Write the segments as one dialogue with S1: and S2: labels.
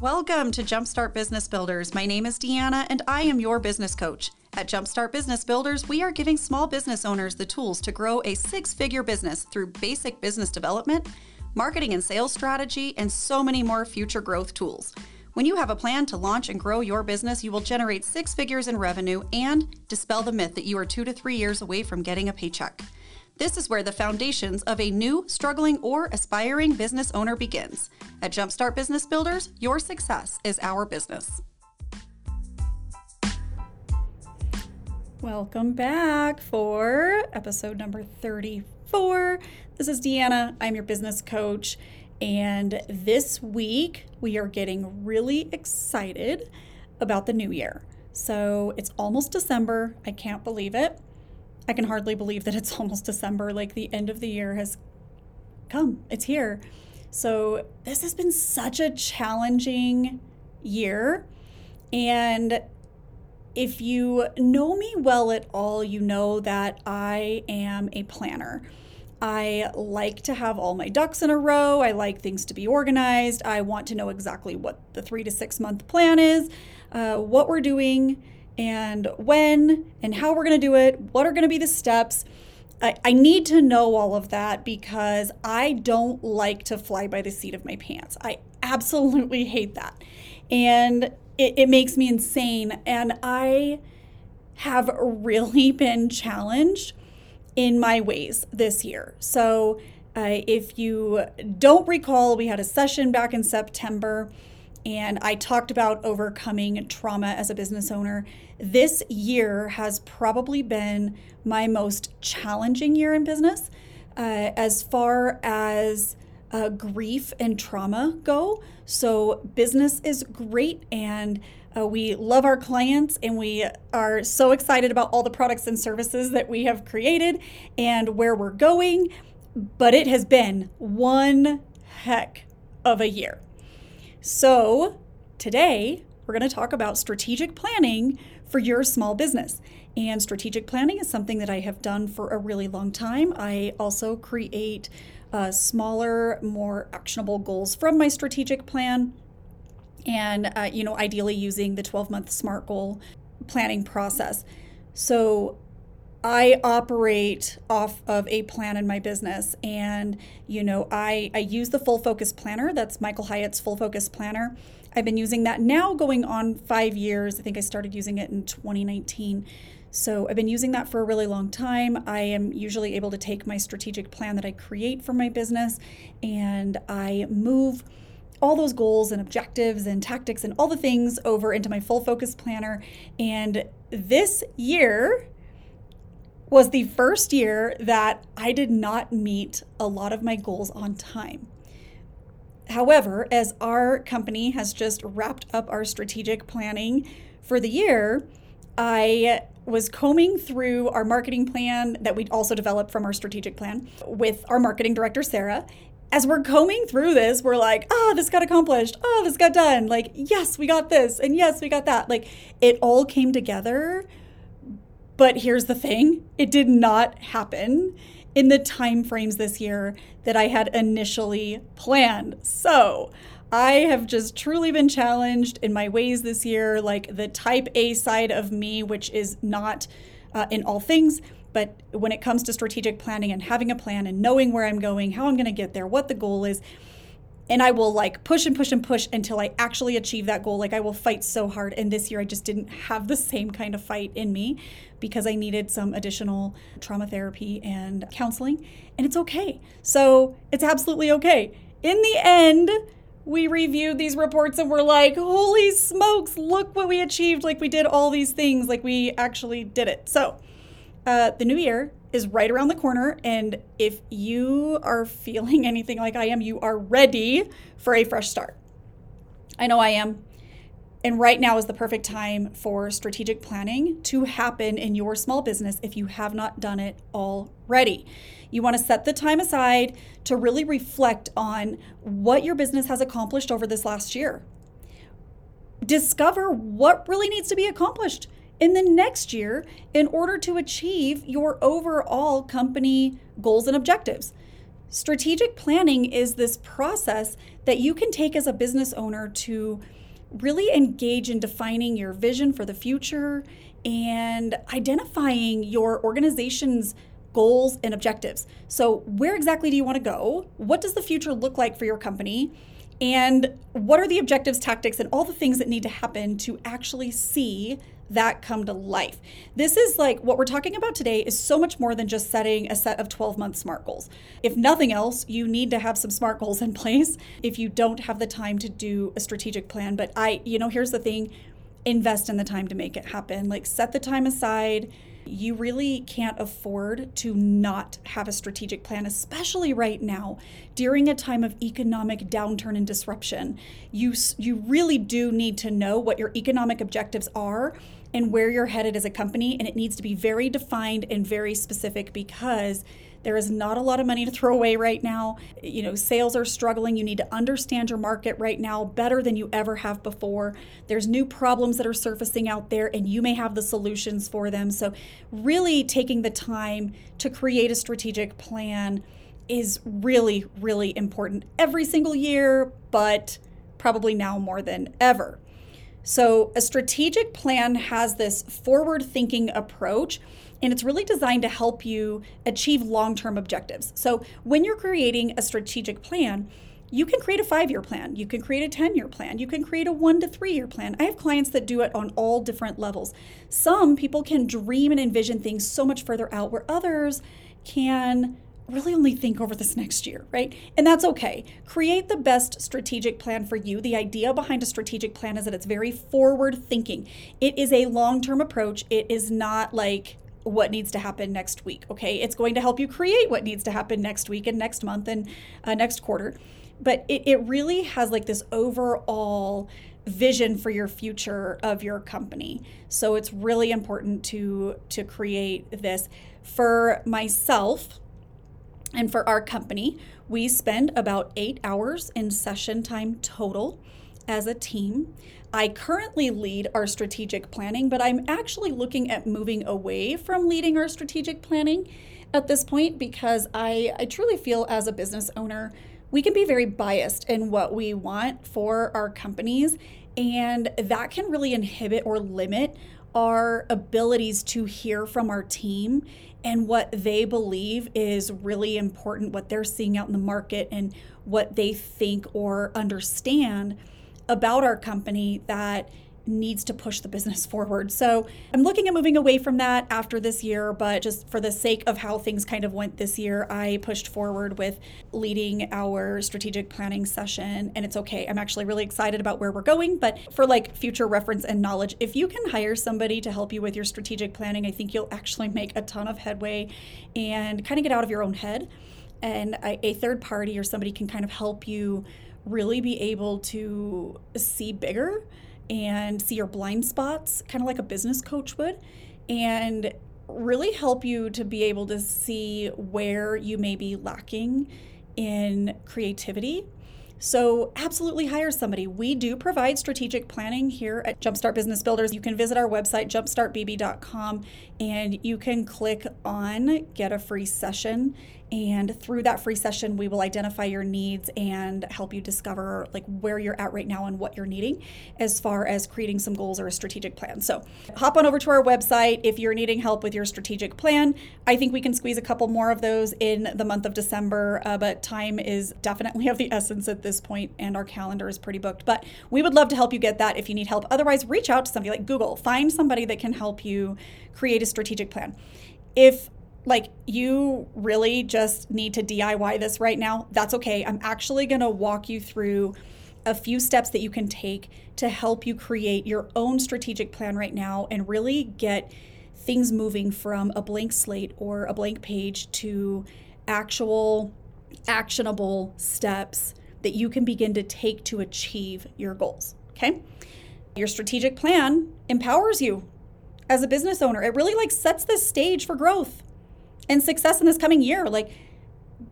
S1: Welcome to Jumpstart Business Builders. My name is Deanna and I am your business coach. At Jumpstart Business Builders, we are giving small business owners the tools to grow a six figure business through basic business development, marketing and sales strategy, and so many more future growth tools. When you have a plan to launch and grow your business, you will generate six figures in revenue and dispel the myth that you are two to three years away from getting a paycheck. This is where the foundations of a new, struggling, or aspiring business owner begins. At Jumpstart Business Builders, your success is our business.
S2: Welcome back for episode number 34. This is Deanna. I'm your business coach. And this week, we are getting really excited about the new year. So it's almost December. I can't believe it. I can hardly believe that it's almost December. Like the end of the year has come, it's here. So this has been such a challenging year. And if you know me well at all, you know that I am a planner. I like to have all my ducks in a row. I like things to be organized. I want to know exactly what the three to six month plan is, uh, what we're doing, and when and how we're going to do it, what are going to be the steps. I, I need to know all of that because I don't like to fly by the seat of my pants. I absolutely hate that. And it, it makes me insane. And I have really been challenged in my ways this year. So, uh, if you don't recall, we had a session back in September and I talked about overcoming trauma as a business owner. This year has probably been my most challenging year in business uh, as far as uh, grief and trauma go. So, business is great and uh, we love our clients and we are so excited about all the products and services that we have created and where we're going. But it has been one heck of a year. So, today we're going to talk about strategic planning for your small business. And strategic planning is something that I have done for a really long time. I also create uh, smaller, more actionable goals from my strategic plan. And, uh, you know, ideally using the 12 month SMART goal planning process. So, I operate off of a plan in my business and you know I I use the full focus planner that's Michael Hyatt's full focus planner. I've been using that now going on 5 years. I think I started using it in 2019. So I've been using that for a really long time. I am usually able to take my strategic plan that I create for my business and I move all those goals and objectives and tactics and all the things over into my full focus planner and this year was the first year that I did not meet a lot of my goals on time. However, as our company has just wrapped up our strategic planning for the year, I was combing through our marketing plan that we also developed from our strategic plan with our marketing director, Sarah. As we're combing through this, we're like, oh, this got accomplished. Oh, this got done. Like, yes, we got this. And yes, we got that. Like, it all came together but here's the thing it did not happen in the time frames this year that I had initially planned. So, I have just truly been challenged in my ways this year, like the type A side of me, which is not uh, in all things, but when it comes to strategic planning and having a plan and knowing where I'm going, how I'm going to get there, what the goal is, and I will like push and push and push until I actually achieve that goal. Like I will fight so hard. And this year I just didn't have the same kind of fight in me because I needed some additional trauma therapy and counseling. And it's okay. So it's absolutely okay. In the end, we reviewed these reports and we're like, holy smokes, look what we achieved. Like we did all these things, like we actually did it. So uh, the new year is right around the corner. And if you are feeling anything like I am, you are ready for a fresh start. I know I am. And right now is the perfect time for strategic planning to happen in your small business if you have not done it already. You want to set the time aside to really reflect on what your business has accomplished over this last year. Discover what really needs to be accomplished in the next year in order to achieve your overall company goals and objectives. Strategic planning is this process that you can take as a business owner to really engage in defining your vision for the future and identifying your organization's goals and objectives. So, where exactly do you want to go? What does the future look like for your company? And what are the objectives, tactics, and all the things that need to happen to actually see that come to life? This is like what we're talking about today is so much more than just setting a set of 12 month SMART goals. If nothing else, you need to have some SMART goals in place if you don't have the time to do a strategic plan. But I, you know, here's the thing invest in the time to make it happen. Like set the time aside you really can't afford to not have a strategic plan, especially right now during a time of economic downturn and disruption. You, you really do need to know what your economic objectives are and where you're headed as a company, and it needs to be very defined and very specific because there is not a lot of money to throw away right now. You know, sales are struggling. You need to understand your market right now better than you ever have before. There's new problems that are surfacing out there, and you may have the solutions for them. So, really taking the time to create a strategic plan is really, really important every single year, but probably now more than ever. So, a strategic plan has this forward thinking approach and it's really designed to help you achieve long term objectives. So, when you're creating a strategic plan, you can create a five year plan, you can create a 10 year plan, you can create a one to three year plan. I have clients that do it on all different levels. Some people can dream and envision things so much further out, where others can really only think over this next year, right? And that's okay. Create the best strategic plan for you. The idea behind a strategic plan is that it's very forward thinking. It is a long term approach. It is not like what needs to happen next week. Okay, it's going to help you create what needs to happen next week and next month and uh, next quarter. But it, it really has like this overall vision for your future of your company. So it's really important to to create this for myself and for our company. We spend about 8 hours in session time total as a team. I currently lead our strategic planning, but I'm actually looking at moving away from leading our strategic planning at this point because I, I truly feel as a business owner, we can be very biased in what we want for our companies, and that can really inhibit or limit our abilities to hear from our team and what they believe is really important, what they're seeing out in the market, and what they think or understand about our company that needs to push the business forward. So I'm looking at moving away from that after this year, but just for the sake of how things kind of went this year, I pushed forward with leading our strategic planning session. And it's okay. I'm actually really excited about where we're going. But for like future reference and knowledge, if you can hire somebody to help you with your strategic planning, I think you'll actually make a ton of headway and kind of get out of your own head. And a third party or somebody can kind of help you really be able to see bigger and see your blind spots, kind of like a business coach would, and really help you to be able to see where you may be lacking in creativity. So, absolutely hire somebody. We do provide strategic planning here at Jumpstart Business Builders. You can visit our website, jumpstartbb.com, and you can click on Get a Free Session and through that free session we will identify your needs and help you discover like where you're at right now and what you're needing as far as creating some goals or a strategic plan. So hop on over to our website if you're needing help with your strategic plan. I think we can squeeze a couple more of those in the month of december uh, but time is definitely of the essence at this point and our calendar is pretty booked. But we would love to help you get that if you need help. Otherwise reach out to somebody like google. Find somebody that can help you create a strategic plan. If like you really just need to DIY this right now, that's okay. I'm actually going to walk you through a few steps that you can take to help you create your own strategic plan right now and really get things moving from a blank slate or a blank page to actual actionable steps that you can begin to take to achieve your goals. Okay? Your strategic plan empowers you as a business owner. It really like sets the stage for growth and success in this coming year. Like,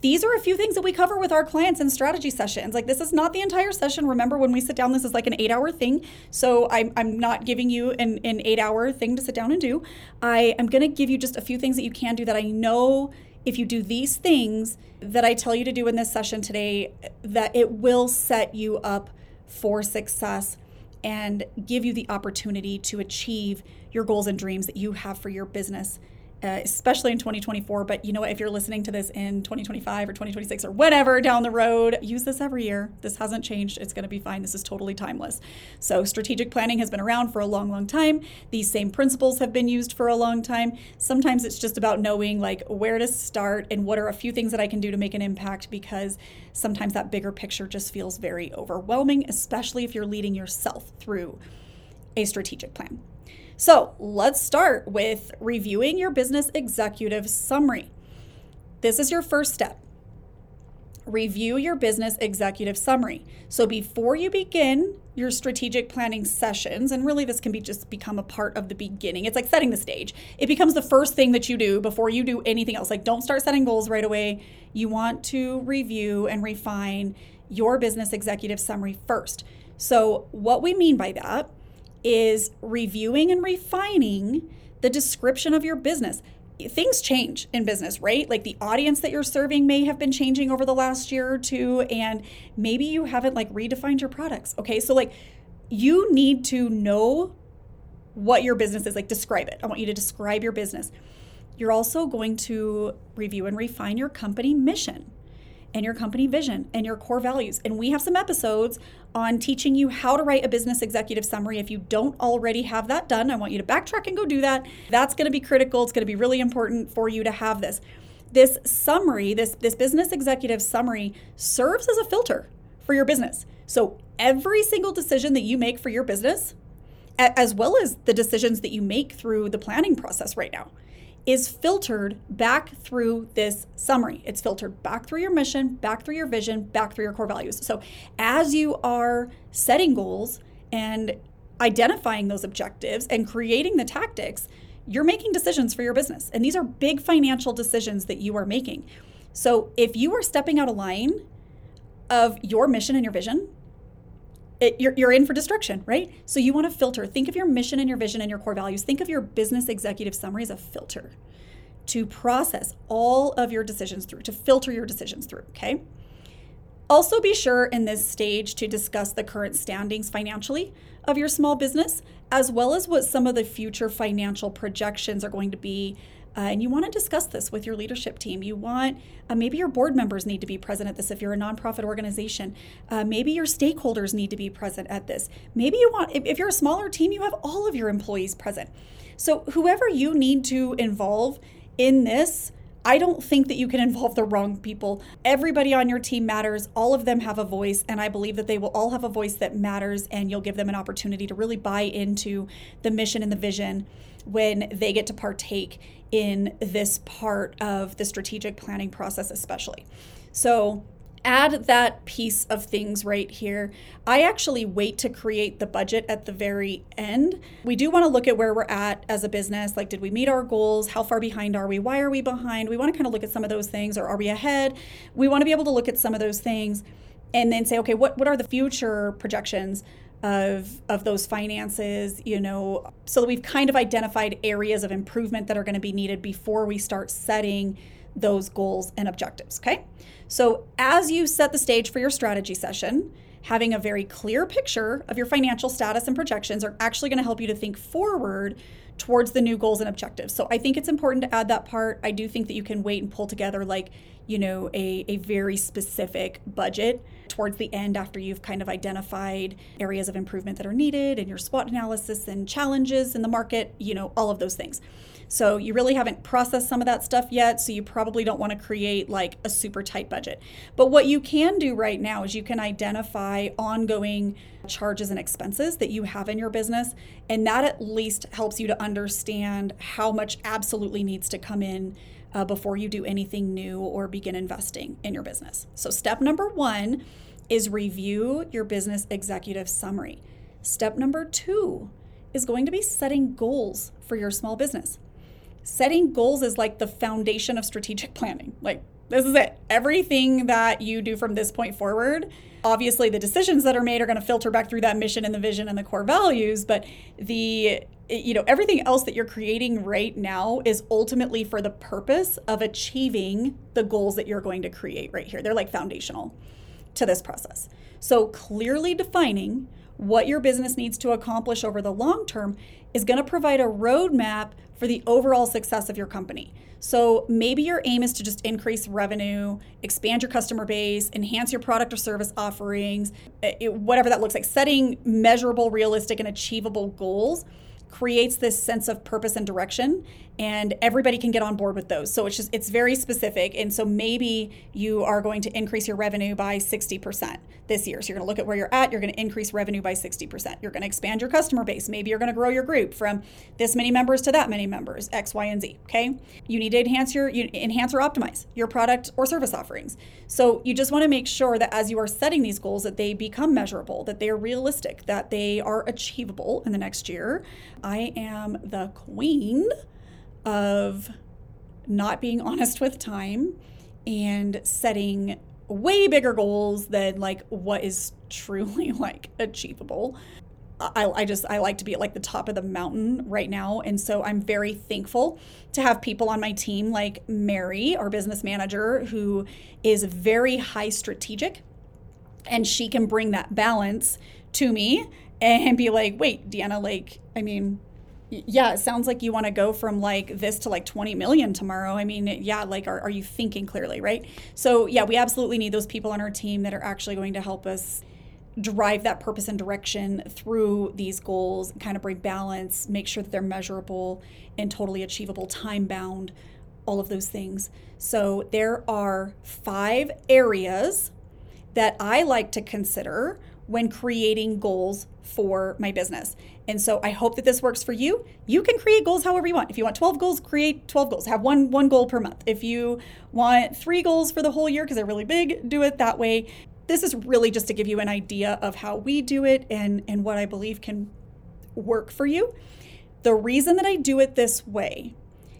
S2: these are a few things that we cover with our clients in strategy sessions. Like, this is not the entire session. Remember, when we sit down, this is like an eight hour thing. So, I'm, I'm not giving you an, an eight hour thing to sit down and do. I am going to give you just a few things that you can do that I know if you do these things that I tell you to do in this session today, that it will set you up for success and give you the opportunity to achieve your goals and dreams that you have for your business uh, especially in 2024. But you know what? If you're listening to this in 2025 or 2026 or whatever down the road, use this every year. This hasn't changed. It's going to be fine. This is totally timeless. So, strategic planning has been around for a long, long time. These same principles have been used for a long time. Sometimes it's just about knowing like where to start and what are a few things that I can do to make an impact because sometimes that bigger picture just feels very overwhelming, especially if you're leading yourself through a strategic plan. So let's start with reviewing your business executive summary. This is your first step. Review your business executive summary. So before you begin your strategic planning sessions, and really this can be just become a part of the beginning. It's like setting the stage. It becomes the first thing that you do before you do anything else. Like don't start setting goals right away. You want to review and refine your business executive summary first. So what we mean by that is reviewing and refining the description of your business. Things change in business, right? Like the audience that you're serving may have been changing over the last year or two, and maybe you haven't like redefined your products. Okay, so like you need to know what your business is, like describe it. I want you to describe your business. You're also going to review and refine your company mission and your company vision and your core values. And we have some episodes on teaching you how to write a business executive summary. If you don't already have that done, I want you to backtrack and go do that. That's going to be critical. It's going to be really important for you to have this. This summary, this, this business executive summary, serves as a filter for your business. So every single decision that you make for your business, as well as the decisions that you make through the planning process right now, is filtered back through this summary. It's filtered back through your mission, back through your vision, back through your core values. So as you are setting goals and identifying those objectives and creating the tactics, you're making decisions for your business. And these are big financial decisions that you are making. So if you are stepping out of line of your mission and your vision, it, you're, you're in for destruction, right? So you want to filter. Think of your mission and your vision and your core values. Think of your business executive summary as a filter to process all of your decisions through, to filter your decisions through, okay? Also, be sure in this stage to discuss the current standings financially of your small business, as well as what some of the future financial projections are going to be uh, and you want to discuss this with your leadership team. You want uh, maybe your board members need to be present at this if you're a nonprofit organization. Uh, maybe your stakeholders need to be present at this. Maybe you want, if, if you're a smaller team, you have all of your employees present. So, whoever you need to involve in this, I don't think that you can involve the wrong people. Everybody on your team matters. All of them have a voice, and I believe that they will all have a voice that matters, and you'll give them an opportunity to really buy into the mission and the vision when they get to partake in this part of the strategic planning process, especially. So, add that piece of things right here. I actually wait to create the budget at the very end. We do want to look at where we're at as a business. Like, did we meet our goals? How far behind are we? Why are we behind? We want to kind of look at some of those things, or are we ahead? We want to be able to look at some of those things and then say, okay, what, what are the future projections? Of of those finances you know? So we've kind of identified areas of improvement that are going to be needed before we start setting those goals and objectives okay? So as you set the stage for your strategy session having a very clear picture of your financial status and projections are actually going to help you to think forward towards the new goals and objectives. So i think it's important to add that part. I do think that you can wait and pull together like you know, a, a very specific budget towards the end after you've kind of identified areas of improvement that are needed and your SWOT analysis and challenges in the market, you know, all of those things. So you really haven't processed some of that stuff yet, so you probably don't want to create like a super tight budget. But what you can do right now is you can identify ongoing charges and expenses that you have in your business, and that at least helps you to understand how much absolutely needs to come in uh, before you do anything new or begin investing in your business. So, step number one is review your business executive summary. Step number two is going to be setting goals for your small business. Setting goals is like the foundation of strategic planning. Like, this is it. Everything that you do from this point forward, obviously, the decisions that are made are going to filter back through that mission and the vision and the core values, but the you know, everything else that you're creating right now is ultimately for the purpose of achieving the goals that you're going to create right here. They're like foundational to this process. So, clearly defining what your business needs to accomplish over the long term is going to provide a roadmap for the overall success of your company. So maybe your aim is to just increase revenue, expand your customer base, enhance your product or service offerings, eh, it, whatever that looks like, setting measurable, realistic, and achievable goals creates this sense of purpose and direction and everybody can get on board with those. So it's just it's very specific. And so maybe you are going to increase your revenue by 60% this year. So you're going to look at where you're at you're going to increase revenue by 60% you're going to expand your customer base. Maybe you're going to grow your group from this many members to that many members x y and z okay? You need to enhance your you enhance or optimize your product or service offerings. So you just want to make sure that as you are setting these goals that they become measurable that they are realistic that they are achievable in the next year. I am the queen of not being honest with time and setting way bigger goals than like what is truly like achievable. I, I just I like to be at like the top of the mountain right now. And so I'm very thankful to have people on my team like Mary, our business manager, who is very high strategic and she can bring that balance to me and be like, wait, Deanna, like, I mean, yeah, it sounds like you want to go from like this to like 20 million tomorrow. I mean, yeah, like, are, are you thinking clearly, right? So, yeah, we absolutely need those people on our team that are actually going to help us drive that purpose and direction through these goals, kind of bring balance, make sure that they're measurable and totally achievable, time bound, all of those things. So, there are five areas that I like to consider when creating goals for my business. And so I hope that this works for you. You can create goals however you want. If you want 12 goals, create 12 goals. Have one one goal per month. If you want 3 goals for the whole year because they're really big, do it that way. This is really just to give you an idea of how we do it and and what I believe can work for you. The reason that I do it this way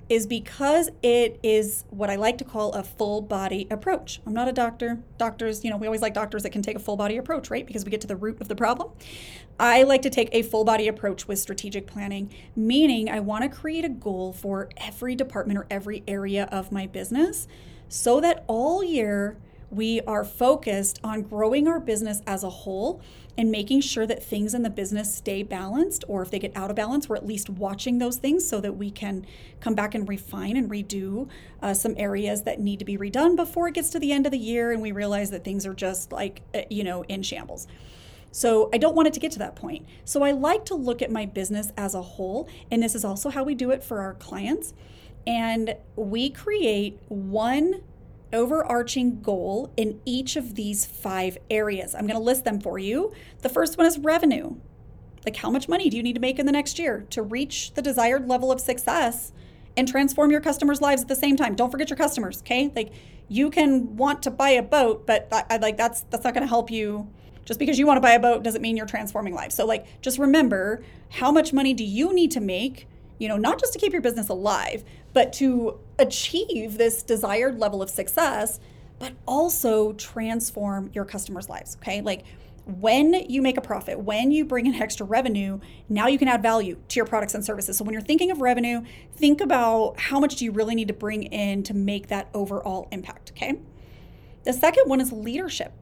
S2: is because it is what I like to call a full body approach. I'm not a doctor. Doctors, you know, we always like doctors that can take a full body approach, right? Because we get to the root of the problem. I like to take a full body approach with strategic planning, meaning I want to create a goal for every department or every area of my business so that all year we are focused on growing our business as a whole and making sure that things in the business stay balanced, or if they get out of balance, we're at least watching those things so that we can come back and refine and redo uh, some areas that need to be redone before it gets to the end of the year and we realize that things are just like, uh, you know, in shambles. So I don't want it to get to that point. So I like to look at my business as a whole, and this is also how we do it for our clients. And we create one overarching goal in each of these five areas. I'm going to list them for you. The first one is revenue. Like, how much money do you need to make in the next year to reach the desired level of success and transform your customers' lives at the same time? Don't forget your customers, okay? Like, you can want to buy a boat, but I, I like that's that's not going to help you. Just because you want to buy a boat doesn't mean you're transforming lives. So, like, just remember how much money do you need to make you know, not just to keep your business alive, but to achieve this desired level of success, but also transform your customers' lives. Okay. Like when you make a profit, when you bring in extra revenue, now you can add value to your products and services. So when you're thinking of revenue, think about how much do you really need to bring in to make that overall impact. Okay. The second one is leadership.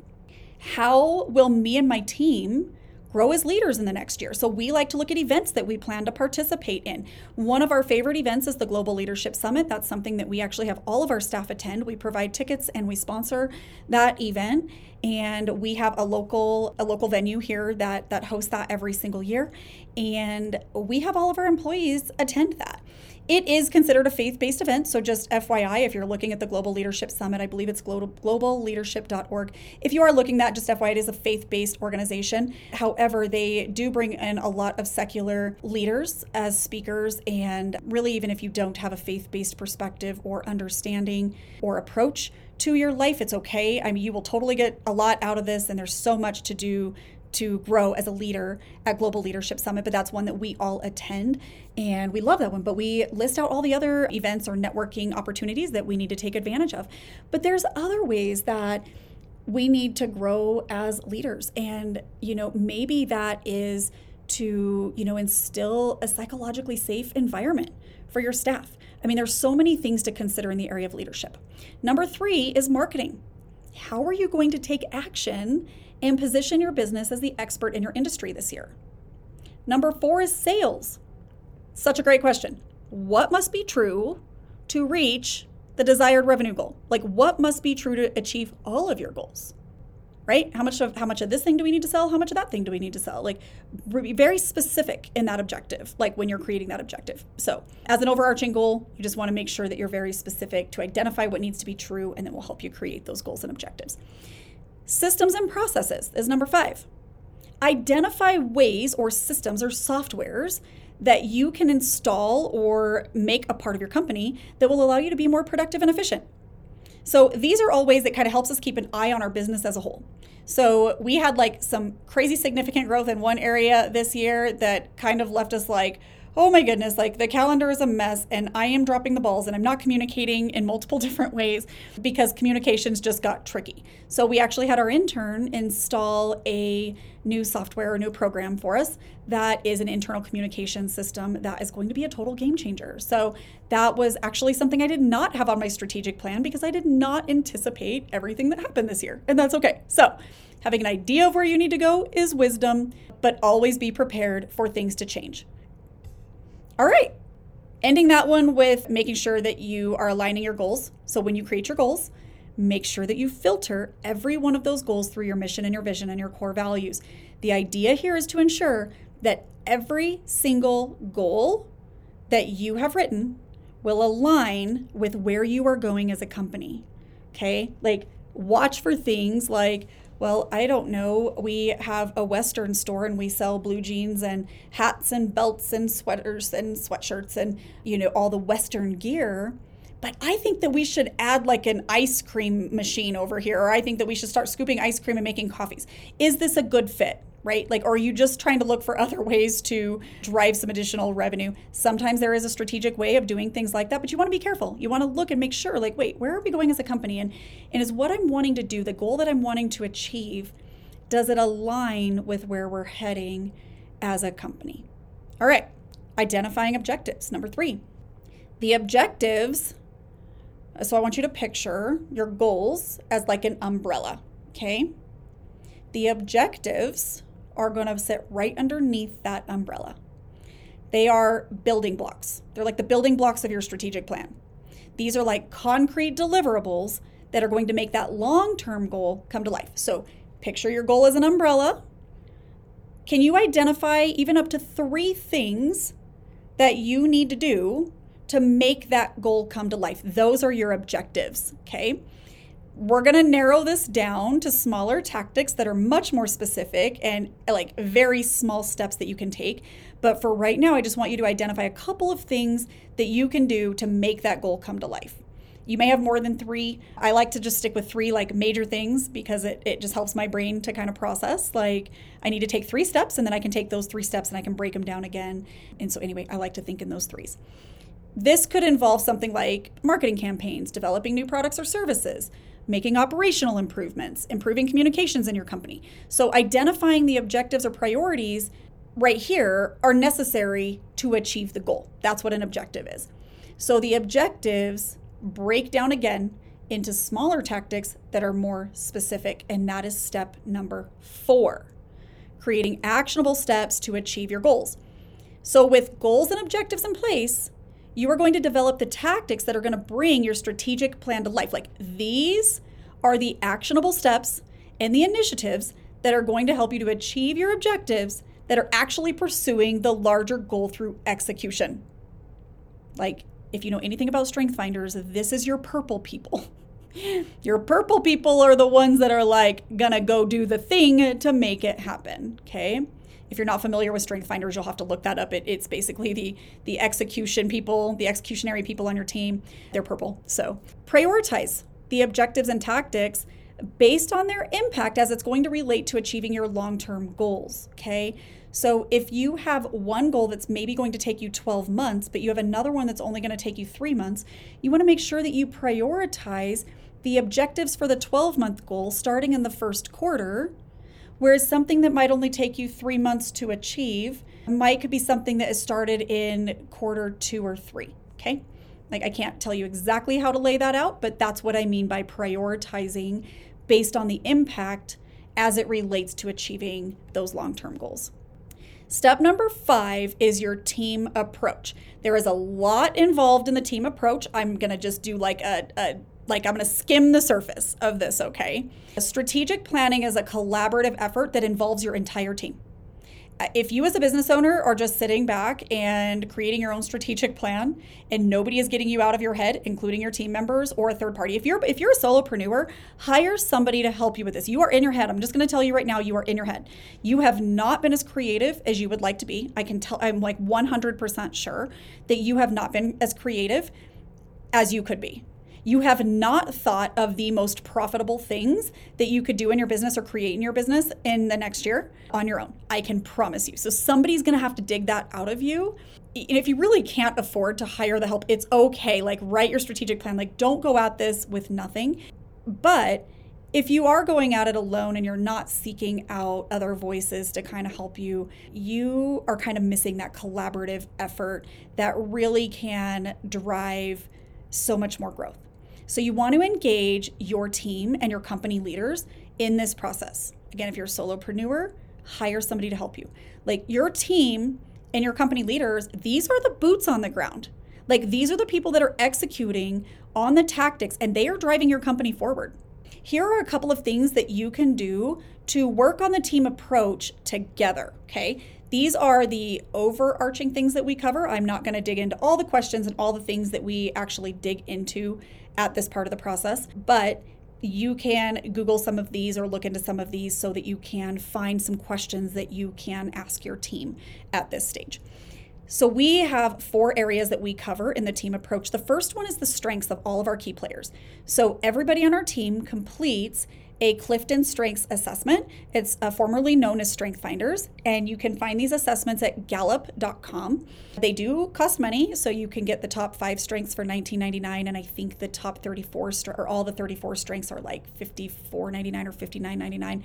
S2: How will me and my team grow as leaders in the next year. So we like to look at events that we plan to participate in. One of our favorite events is the Global Leadership Summit. That's something that we actually have all of our staff attend. We provide tickets and we sponsor that event and we have a local a local venue here that that hosts that every single year and we have all of our employees attend that. It is considered a faith based event. So, just FYI, if you're looking at the Global Leadership Summit, I believe it's globalleadership.org. If you are looking that, just FYI, it is a faith based organization. However, they do bring in a lot of secular leaders as speakers. And really, even if you don't have a faith based perspective or understanding or approach, to your life, it's okay. I mean, you will totally get a lot out of this, and there's so much to do to grow as a leader at Global Leadership Summit, but that's one that we all attend and we love that one. But we list out all the other events or networking opportunities that we need to take advantage of. But there's other ways that we need to grow as leaders. And, you know, maybe that is to, you know, instill a psychologically safe environment for your staff. I mean, there's so many things to consider in the area of leadership. Number 3 is marketing. How are you going to take action and position your business as the expert in your industry this year? Number 4 is sales. Such a great question. What must be true to reach the desired revenue goal? Like what must be true to achieve all of your goals? Right? How much of how much of this thing do we need to sell? How much of that thing do we need to sell? Like be very specific in that objective, like when you're creating that objective. So, as an overarching goal, you just want to make sure that you're very specific to identify what needs to be true and then we'll help you create those goals and objectives. Systems and processes is number 5. Identify ways or systems or softwares that you can install or make a part of your company that will allow you to be more productive and efficient. So these are all ways that kind of helps us keep an eye on our business as a whole. So we had like some crazy significant growth in one area this year that kind of left us like, oh my goodness, like the calendar is a mess and I am dropping the balls and I'm not communicating in multiple different ways because communications just got tricky. So we actually had our intern install a new software or new program for us that is an internal communication system that is going to be a total game changer. So that was actually something I did not have on my strategic plan because I did not anticipate everything that happened this year. And that's okay. So having an idea of where you need to go is wisdom, but always be prepared for things to change. All right. Ending that one with making sure that you are aligning your goals. So when you create your goals, make sure that you filter every one of those goals through your mission and your vision and your core values. The idea here is to ensure that every single goal that you have written will align with where you are going as a company. Okay? Like, watch for things like well, I don't know. We have a Western store and we sell blue jeans and hats and belts and sweaters and sweatshirts and, you know, all the Western gear. But I think that we should add like an ice cream machine over here, or I think that we should start scooping ice cream and making coffees. Is this a good fit? Right? Like, or are you just trying to look for other ways to drive some additional revenue? Sometimes there is a strategic way of doing things like that, but you want to be careful. You want to look and make sure, like, wait, where are we going as a company? And, and is what I'm wanting to do, the goal that I'm wanting to achieve, does it align with where we're heading as a company? All right, identifying objectives. Number three, the objectives. So I want you to picture your goals as like an umbrella, okay? The objectives are going to sit right underneath that umbrella. They are building blocks. They're like the building blocks of your strategic plan. These are like concrete deliverables that are going to make that long term goal come to life. So picture your goal as an umbrella. Can you identify even up to three things that you need to do to make that goal come to life? Those are your objectives, okay? We're going to narrow this down to smaller tactics that are much more specific and like very small steps that you can take. But for right now, I just want you to identify a couple of things that you can do to make that goal come to life. You may have more than three. I like to just stick with three like major things because it, it just helps my brain to kind of process. Like I need to take three steps and then I can take those three steps and I can break them down again. And so, anyway, I like to think in those threes. This could involve something like marketing campaigns, developing new products or services, making operational improvements, improving communications in your company. So, identifying the objectives or priorities right here are necessary to achieve the goal. That's what an objective is. So, the objectives break down again into smaller tactics that are more specific, and that is step number four creating actionable steps to achieve your goals. So, with goals and objectives in place, you are going to develop the tactics that are going to bring your strategic plan to life. Like these are the actionable steps and the initiatives that are going to help you to achieve your objectives that are actually pursuing the larger goal through execution. Like, if you know anything about strength finders, this is your purple people. your purple people are the ones that are like gonna go do the thing to make it happen. Okay. If you're not familiar with strength finders, you'll have to look that up. It, it's basically the the execution people, the executionary people on your team. They're purple. So prioritize the objectives and tactics based on their impact as it's going to relate to achieving your long-term goals. Okay. So if you have one goal that's maybe going to take you 12 months, but you have another one that's only going to take you three months, you want to make sure that you prioritize the objectives for the 12 month goal starting in the first quarter Whereas something that might only take you three months to achieve might be something that is started in quarter two or three. Okay. Like I can't tell you exactly how to lay that out, but that's what I mean by prioritizing based on the impact as it relates to achieving those long term goals. Step number five is your team approach. There is a lot involved in the team approach. I'm going to just do like a, a like I'm going to skim the surface of this, okay? Strategic planning is a collaborative effort that involves your entire team. Uh, if you as a business owner are just sitting back and creating your own strategic plan and nobody is getting you out of your head including your team members or a third party if you're if you're a solopreneur hire somebody to help you with this. You are in your head. I'm just going to tell you right now you are in your head. You have not been as creative as you would like to be. I can tell i'm like 100% sure that you have not been as creative as you could be you have not thought of the most profitable things that you could do in your business or create in your business in the next year on your own. I can promise you. So somebody's going to have to dig that out of you. And if you really can't afford to hire the help, it's okay. Like, write your strategic plan. Like, don't go at this with nothing. But if you are going at it alone and you're not seeking out other voices to kind of help you, you are kind of missing that collaborative effort that really can drive so much more growth. So you want to engage your team and your company leaders in this process. Again, if you're a solopreneur, hire somebody to help you. Like your team and your company leaders, these are the boots on the ground. Like these are the people that are executing on the tactics and they are driving your company forward. Here are a couple of things that you can do to work on the team approach together, okay? These are the overarching things that we cover. I'm not going to dig into all the questions and all the things that we actually dig into at this part of the process, but you can Google some of these or look into some of these so that you can find some questions that you can ask your team at this stage. So, we have four areas that we cover in the team approach. The first one is the strengths of all of our key players. So, everybody on our team completes a Clifton Strengths Assessment. It's uh, formerly known as Strength Finders, and you can find these assessments at Gallup.com. They do cost money, so you can get the top five strengths for $19.99, and I think the top 34 or all the 34 strengths are like $54.99 or $59.99.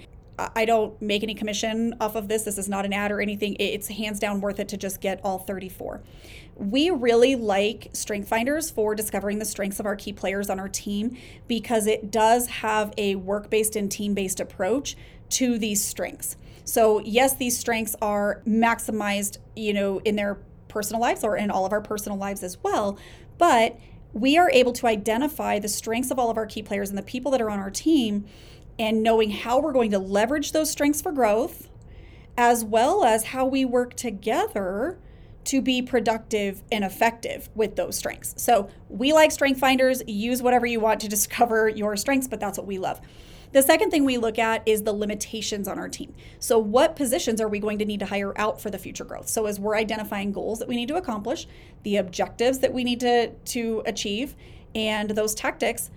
S2: I don't make any commission off of this. This is not an ad or anything. It's hands down worth it to just get all 34. We really like Strength Finders for discovering the strengths of our key players on our team because it does have a work based and team based approach to these strengths. So, yes, these strengths are maximized, you know, in their personal lives or in all of our personal lives as well, but we are able to identify the strengths of all of our key players and the people that are on our team and knowing how we're going to leverage those strengths for growth, as well as how we work together to be productive and effective with those strengths. So, we like strength finders, use whatever you want to discover your strengths, but that's what we love. The second thing we look at is the limitations on our team. So, what positions are we going to need to hire out for the future growth? So, as we're identifying goals that we need to accomplish, the objectives that we need to, to achieve, and those tactics,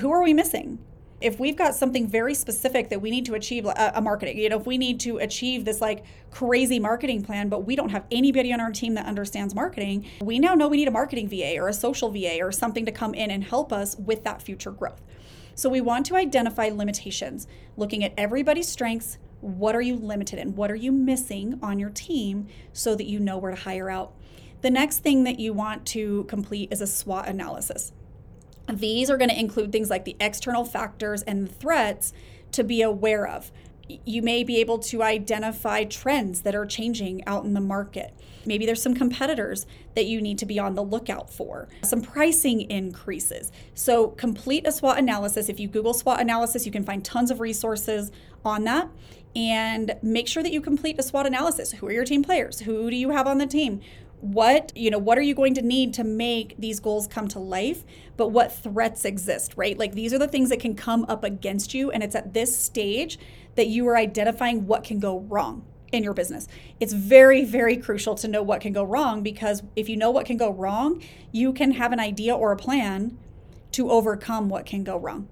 S2: who are we missing? If we've got something very specific that we need to achieve a, a, marketing you know if we need to achieve this like crazy marketing plan but we don't have anybody on our team that understands marketing we now know we need a marketing va or a social va or something to come in and help us with that future growth. So we want to identify limitations looking at everybody's strengths. What are you limited in? What are you missing on your team so that you know where to hire out? The next thing that you want to complete is a SWOT analysis these are going to include things like the external factors and the threats to be aware of. You may be able to identify trends that are changing out in the market. Maybe there's some competitors that you need to be on the lookout for, some pricing increases. So, complete a SWOT analysis. If you Google SWOT analysis, you can find tons of resources on that. And make sure that you complete a SWOT analysis. Who are your team players? Who do you have on the team? What you know what are you going to need to make these goals come to life but what threats exist right? Like these are the things that can come up against you and it's at this stage that you are identifying what can go wrong in your business. It's very very crucial to know what can go wrong because if you know what can go wrong you can have an idea or a plan to overcome what can go wrong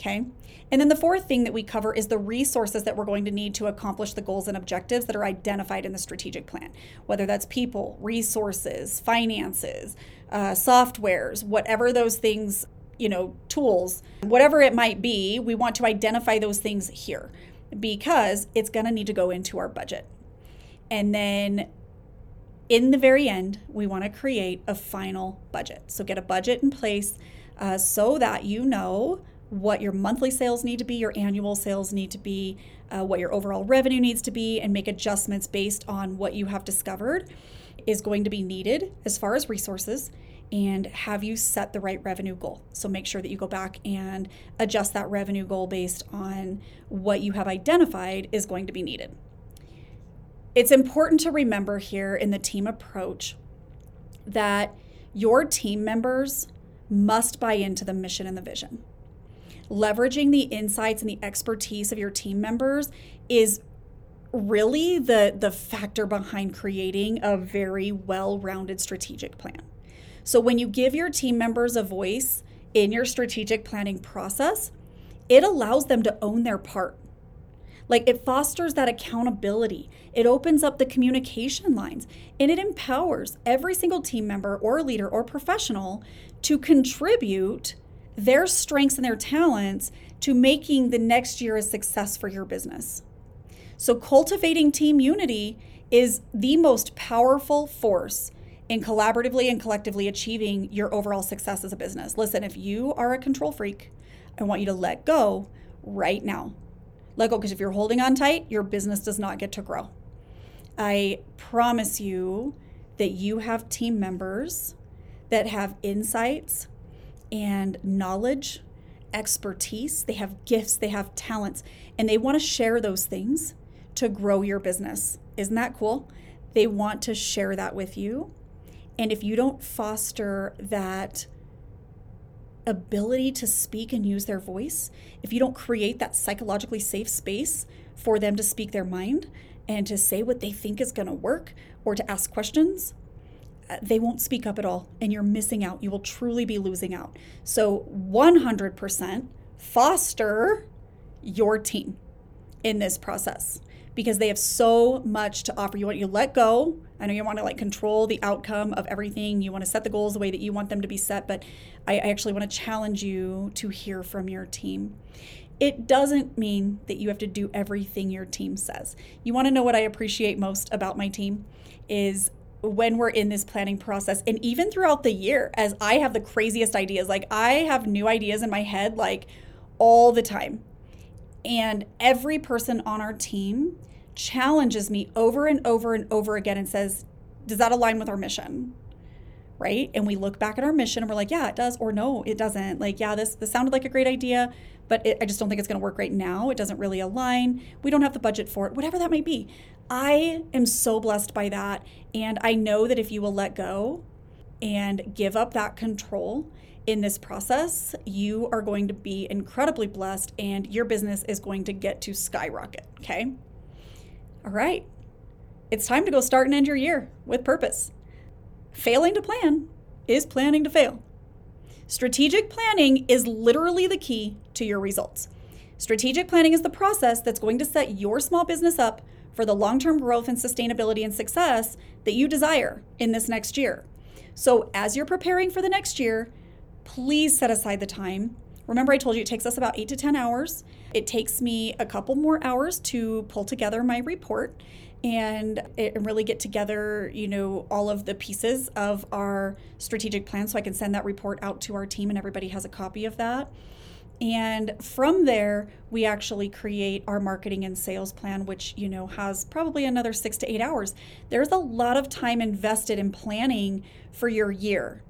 S2: okay and then the fourth thing that we cover is the resources that we're going to need to accomplish the goals and objectives that are identified in the strategic plan, whether that's people, resources, finances, uh, softwares, whatever those things, you know, tools, whatever it might be, we want to identify those things here. because it's going to need to go into our budget. And then in the very end, we want to create a final budget. So get a budget in place uh, so that you know what your monthly sales need to be, your annual sales need to be, uh, what your overall revenue needs to be, and make adjustments based on what you have discovered is going to be needed as far as resources. And have you set the right revenue goal? So make sure that you go back and adjust that revenue goal based on what you have identified is going to be needed. It's important to remember here in the team approach that your team members must buy into the mission and the vision leveraging the insights and the expertise of your team members is really the the factor behind creating a very well-rounded strategic plan. So when you give your team members a voice in your strategic planning process, it allows them to own their part. Like it fosters that accountability. It opens up the communication lines and it empowers every single team member or leader or professional to contribute their strengths and their talents to making the next year a success for your business. So, cultivating team unity is the most powerful force in collaboratively and collectively achieving your overall success as a business. Listen, if you are a control freak, I want you to let go right now. Let go because if you're holding on tight, your business does not get to grow. I promise you that you have team members that have insights and knowledge, expertise, they have gifts, they have talents, and they want to share those things to grow your business. Isn't that cool? They want to share that with you. And if you don't foster that ability to speak and use their voice, if you don't create that psychologically safe space for them to speak their mind and to say what they think is going to work or to ask questions, they won't speak up at all and you're missing out. You will truly be losing out. So, 100% foster your team in this process because they have so much to offer. You want you let go. I know you want to like control the outcome of everything. You want to set the goals the way that you want them to be set, but I, I actually want to challenge you to hear from your team. It doesn't mean that you have to do everything your team says. You want to know what I appreciate most about my team is when we're in this planning process and even throughout the year as I have the craziest ideas. Like I have new ideas in my head like all the time. And every person on our team challenges me over and over and over again and says, "Does that align with our mission?" Right? And we look back at our mission and we're like, "Yeah, it does," or "No, it doesn't." Like, "Yeah, this this sounded like a great idea, but it, I just don't think it's going to work right now. It doesn't really align. We don't have the budget for it. Whatever that might be." I am so blessed by that. And I know that if you will let go and give up that control in this process, you are going to be incredibly blessed and your business is going to get to skyrocket. Okay. All right. It's time to go start and end your year with purpose. Failing to plan is planning to fail. Strategic planning is literally the key to your results. Strategic planning is the process that's going to set your small business up for the long term growth and sustainability and success that you desire in this next year. So, as you're preparing for the next year, please set aside the time. Remember, I told you it takes us about eight to 10 hours. It takes me a couple more hours to pull together my report and, really get together, you know, all of the pieces of our strategic plan so I can send that report out to our team and everybody has a copy of that. And from there, we actually create our marketing and sales plan, which, you know, has probably another six to eight hours. There's a lot of time invested in planning for your year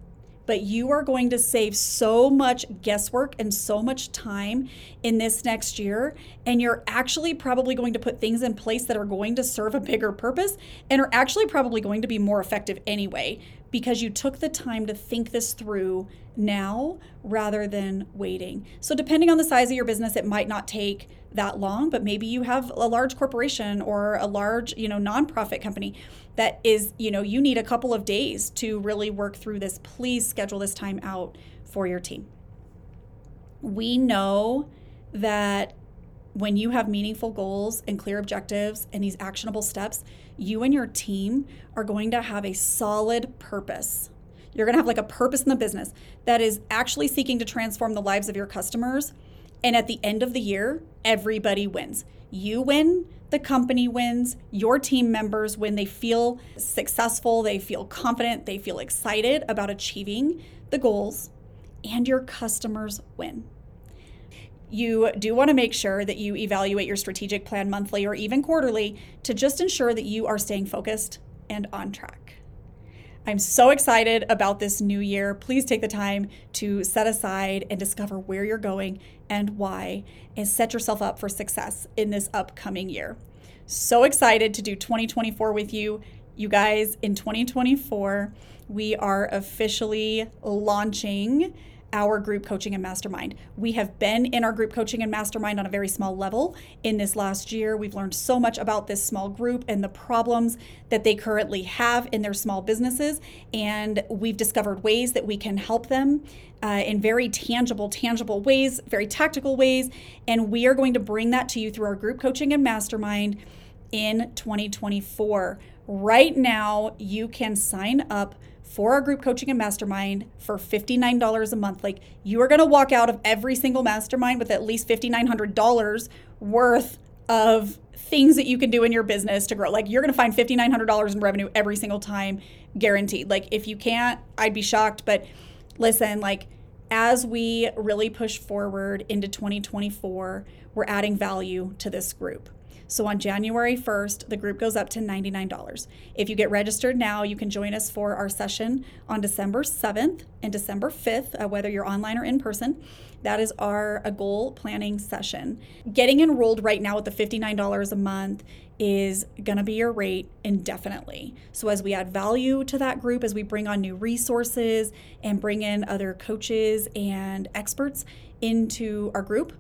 S2: but you are going to save so much guesswork and so much time in this next year. And you're actually probably going to put things in place that are going to serve a bigger purpose and are actually probably going to be more effective anyway because you took the time to think this through now rather than waiting. So, depending on the size of your business, it might not take that long, but maybe you have a large corporation or a large, you know, nonprofit company that is, you know, you need a couple of days to really work through this. Please schedule this time out for your team. We know that when you have meaningful goals and clear objectives and these actionable steps, you and your team are going to have a solid purpose. You're going to have like a purpose in the business that is actually seeking to transform the lives of your customers. And at the end of the year, everybody wins. You win, the company wins, your team members when They feel successful, they feel confident, they feel excited about achieving the goals, and your customers win. You do want to make sure that you evaluate your strategic plan monthly or even quarterly to just ensure that you are staying focused and on track. I'm so excited about this new year. Please take the time to set aside and discover where you're going and why, and set yourself up for success in this upcoming year. So excited to do 2024 with you. You guys, in 2024, we are officially launching our group coaching and mastermind. We have been in our group coaching and mastermind on a very small level in this last year. We've learned so much about this small group and the problems that they currently have in their small businesses. And we've discovered ways that we can help them uh, in very tangible, tangible ways, very tactical ways. And we are going to bring that to you through our group coaching and mastermind in 2024. Right now, you can sign up for our group coaching and mastermind for $59 a month. Like you are going to walk out of every single mastermind with at least $5,900 worth of things that you can do in your business to grow. Like you're going to find $5,900 in revenue every single time, guaranteed. Like if you can't, I'd be shocked. But listen, like as we really push forward into 2024, we're adding value to this group. So on January 1st, the group goes up to $99. If you get registered now, you can join us for our session on December 7th and December 5th, uh, whether you're online or in person. That is our a goal planning session. Getting enrolled right now at the $59 a month is going to be your rate indefinitely. So, as we add value to that group, as we bring on new resources and bring in other coaches and experts into our group,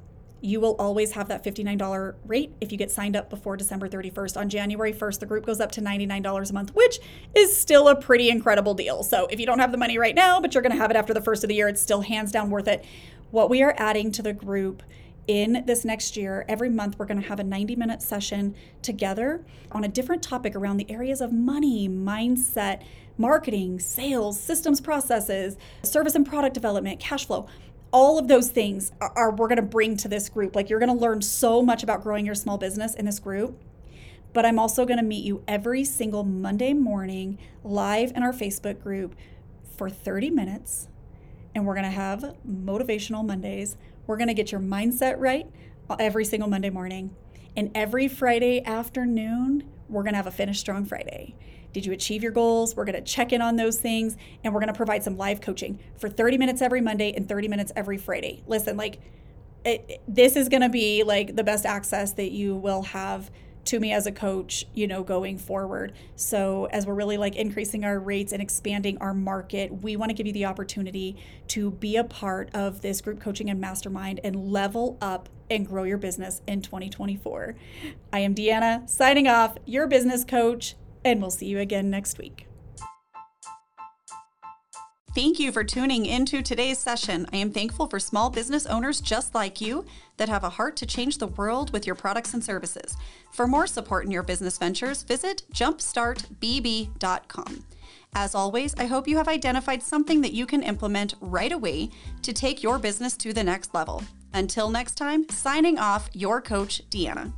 S2: you will always have that $59 rate if you get signed up before December 31st. On January 1st, the group goes up to $99 a month, which is still a pretty incredible deal. So if you don't have the money right now, but you're going to have it after the first of the year, it's still hands down worth it. What we are adding to the group in this next year, every month we're going to have a 90 minute session together on a different topic around the areas of money, mindset, marketing, sales, systems processes, service and product development, cash flow all of those things are, are we're going to bring to this group. Like you're going to learn so much about growing your small business in this group. But I'm also going to meet you every single Monday morning live in our Facebook group for 30 minutes. And we're going to have motivational Mondays. We're going to get your mindset right uh, every single Monday morning. And every Friday afternoon, we're going to have a Finish Strong Friday. Did you achieve your goals? We're going to check in on those things and we're going to provide some live coaching for 30 minutes every Monday and 30 minutes every Friday. Listen, like it, this is going to be like the best access that you will have to me as a coach, you know, going forward. So, as we're really like increasing our rates and expanding our market, we want to give you the opportunity to be a part of this group coaching and mastermind and level up and grow your business in 2024. I am Deanna, signing off, your business coach and we'll see you again next week.
S1: Thank you for tuning into today's session. I am thankful for small business owners just like you that have a heart to change the world with your products and services. For more support in your business ventures, visit jumpstartbb.com. As always, I hope you have identified something that you can implement right away to take your business to the next level. Until next time, signing off, your coach, Deanna.